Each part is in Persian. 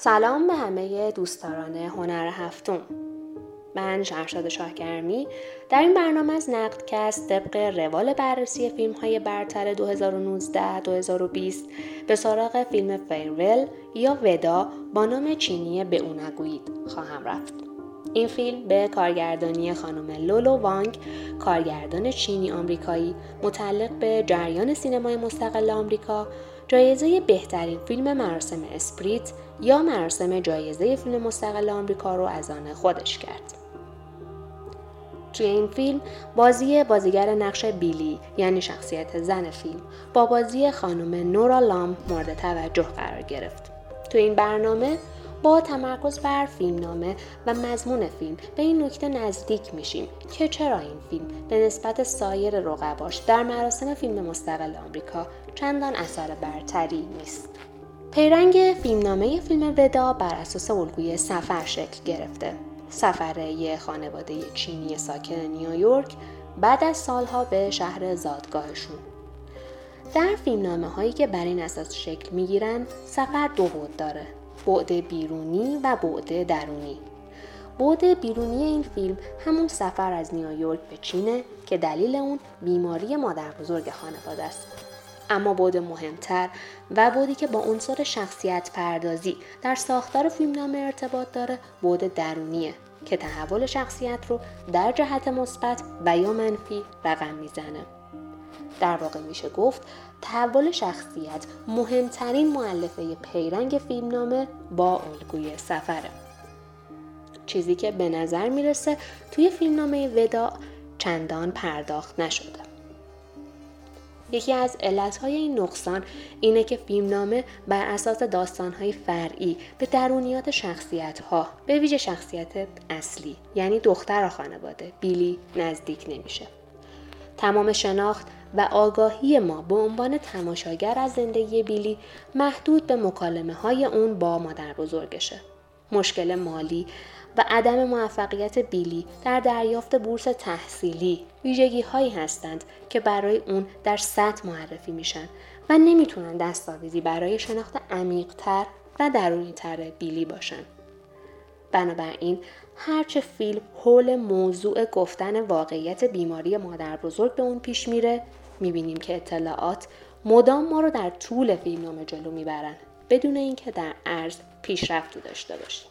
سلام به همه دوستداران هنر هفتم. من شهرزاد شاهگرمی. در این برنامه از نقدکست طبق روال بررسی فیلم های برتر 2019-2020 به سراغ فیلم فیرول یا ودا با نام چینی به اون نگویید. خواهم رفت. این فیلم به کارگردانی خانم لولو وانگ کارگردان چینی آمریکایی متعلق به جریان سینمای مستقل آمریکا جایزه بهترین فیلم مراسم اسپریت یا مراسم جایزه فیلم مستقل آمریکا رو از آن خودش کرد. توی این فیلم بازی بازیگر نقش بیلی یعنی شخصیت زن فیلم با بازی خانم نورا لام مورد توجه قرار گرفت. تو این برنامه با تمرکز بر فیلم نامه و مضمون فیلم به این نکته نزدیک میشیم که چرا این فیلم به نسبت سایر رقباش در مراسم فیلم مستقل آمریکا چندان اثر برتری نیست. پیرنگ فیلمنامه فیلم ودا بر اساس الگوی سفر شکل گرفته. سفر یه خانواده چینی ساکن نیویورک بعد از سالها به شهر زادگاهشون. در فیلمنامه هایی که بر این اساس شکل می‌گیرن سفر دو بود داره بعد بیرونی و بعد درونی. بعد بیرونی این فیلم همون سفر از نیویورک به چینه که دلیل اون بیماری مادر بزرگ خانواده است. اما بعد مهمتر و بودی که با عنصر شخصیت پردازی در ساختار فیلمنامه ارتباط داره بعد درونیه که تحول شخصیت رو در جهت مثبت و یا منفی رقم می‌زنه. در واقع میشه گفت تحول شخصیت مهمترین معلفه پیرنگ فیلمنامه با الگوی سفره. چیزی که به نظر می‌رسه توی فیلمنامه ودا چندان پرداخت نشده. یکی از علتهای این نقصان اینه که فیلمنامه بر اساس داستانهای فرعی به درونیات شخصیتها به ویژه شخصیت اصلی یعنی دختر خانواده بیلی نزدیک نمیشه. تمام شناخت و آگاهی ما به عنوان تماشاگر از زندگی بیلی محدود به مکالمه های اون با مادر بزرگشه. مشکل مالی و عدم موفقیت بیلی در دریافت بورس تحصیلی ویژگی هایی هستند که برای اون در سطح معرفی میشن و نمی‌تونن دستاویزی برای شناخت عمیقتر و درونیتر بیلی باشن. بنابراین هرچه فیلم حول موضوع گفتن واقعیت بیماری مادر بزرگ به اون پیش میره می‌بینیم که اطلاعات مدام ما رو در طول فیلمنامه جلو می‌برن بدون اینکه در عرض پیشرفتی داشته باشیم.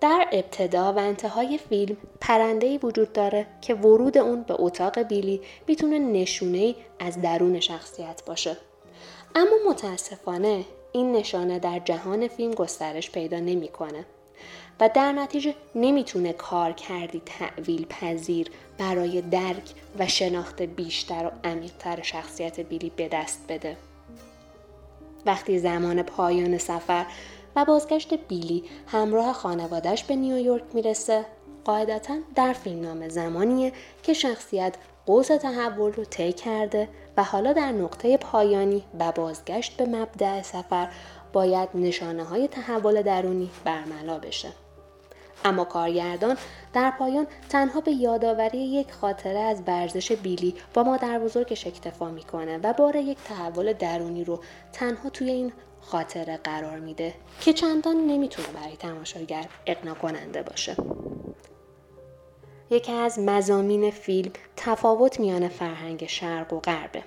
در ابتدا و انتهای فیلم پرنده وجود داره که ورود اون به اتاق بیلی می‌تونه نشونه از درون شخصیت باشه. اما متاسفانه این نشانه در جهان فیلم گسترش پیدا نمی‌کنه. و در نتیجه نمی‌تونه کار کردی تعویل پذیر برای درک و شناخت بیشتر و عمیقتر شخصیت بیلی به دست بده. وقتی زمان پایان سفر و بازگشت بیلی همراه خانوادش به نیویورک می‌رسه قاعدتا در فیلمنامه زمانیه که شخصیت قوس تحول رو طی کرده و حالا در نقطه پایانی و بازگشت به مبدع سفر باید نشانه های تحول درونی برملا بشه. اما کارگردان در پایان تنها به یادآوری یک خاطره از ورزش بیلی با مادر بزرگش اکتفا می‌کنه و بار یک تحول درونی رو تنها توی این خاطره قرار میده که چندان نمی‌تونه برای تماشاگر اقنا کننده باشه. یکی از مزامین فیلم تفاوت میان فرهنگ شرق و غربه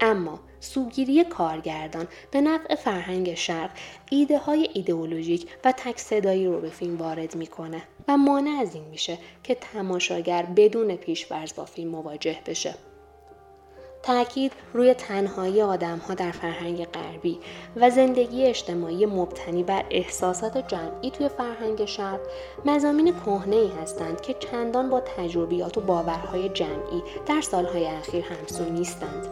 اما سوگیری کارگردان به نفع فرهنگ شرق ایده های ایدئولوژیک و تک صدایی رو به فیلم وارد می‌کنه و مانع از این میشه که تماشاگر بدون پیشورز با فیلم مواجه بشه. تاکید روی تنهایی آدم ها در فرهنگ غربی و زندگی اجتماعی مبتنی بر احساسات جمعی توی فرهنگ شرق مزامین کهنه ای هستند که چندان با تجربیات و باورهای جمعی در سالهای اخیر همسو نیستند.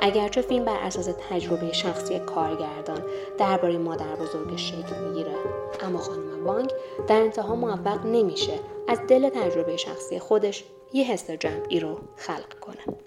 اگرچه فیلم بر اساس تجربه شخصی کارگردان درباره مادر بزرگ شکل می‌گیره اما خانم بانک در انتها موفق نمیشه از دل تجربه شخصی خودش یه حس جمعی رو خلق کنه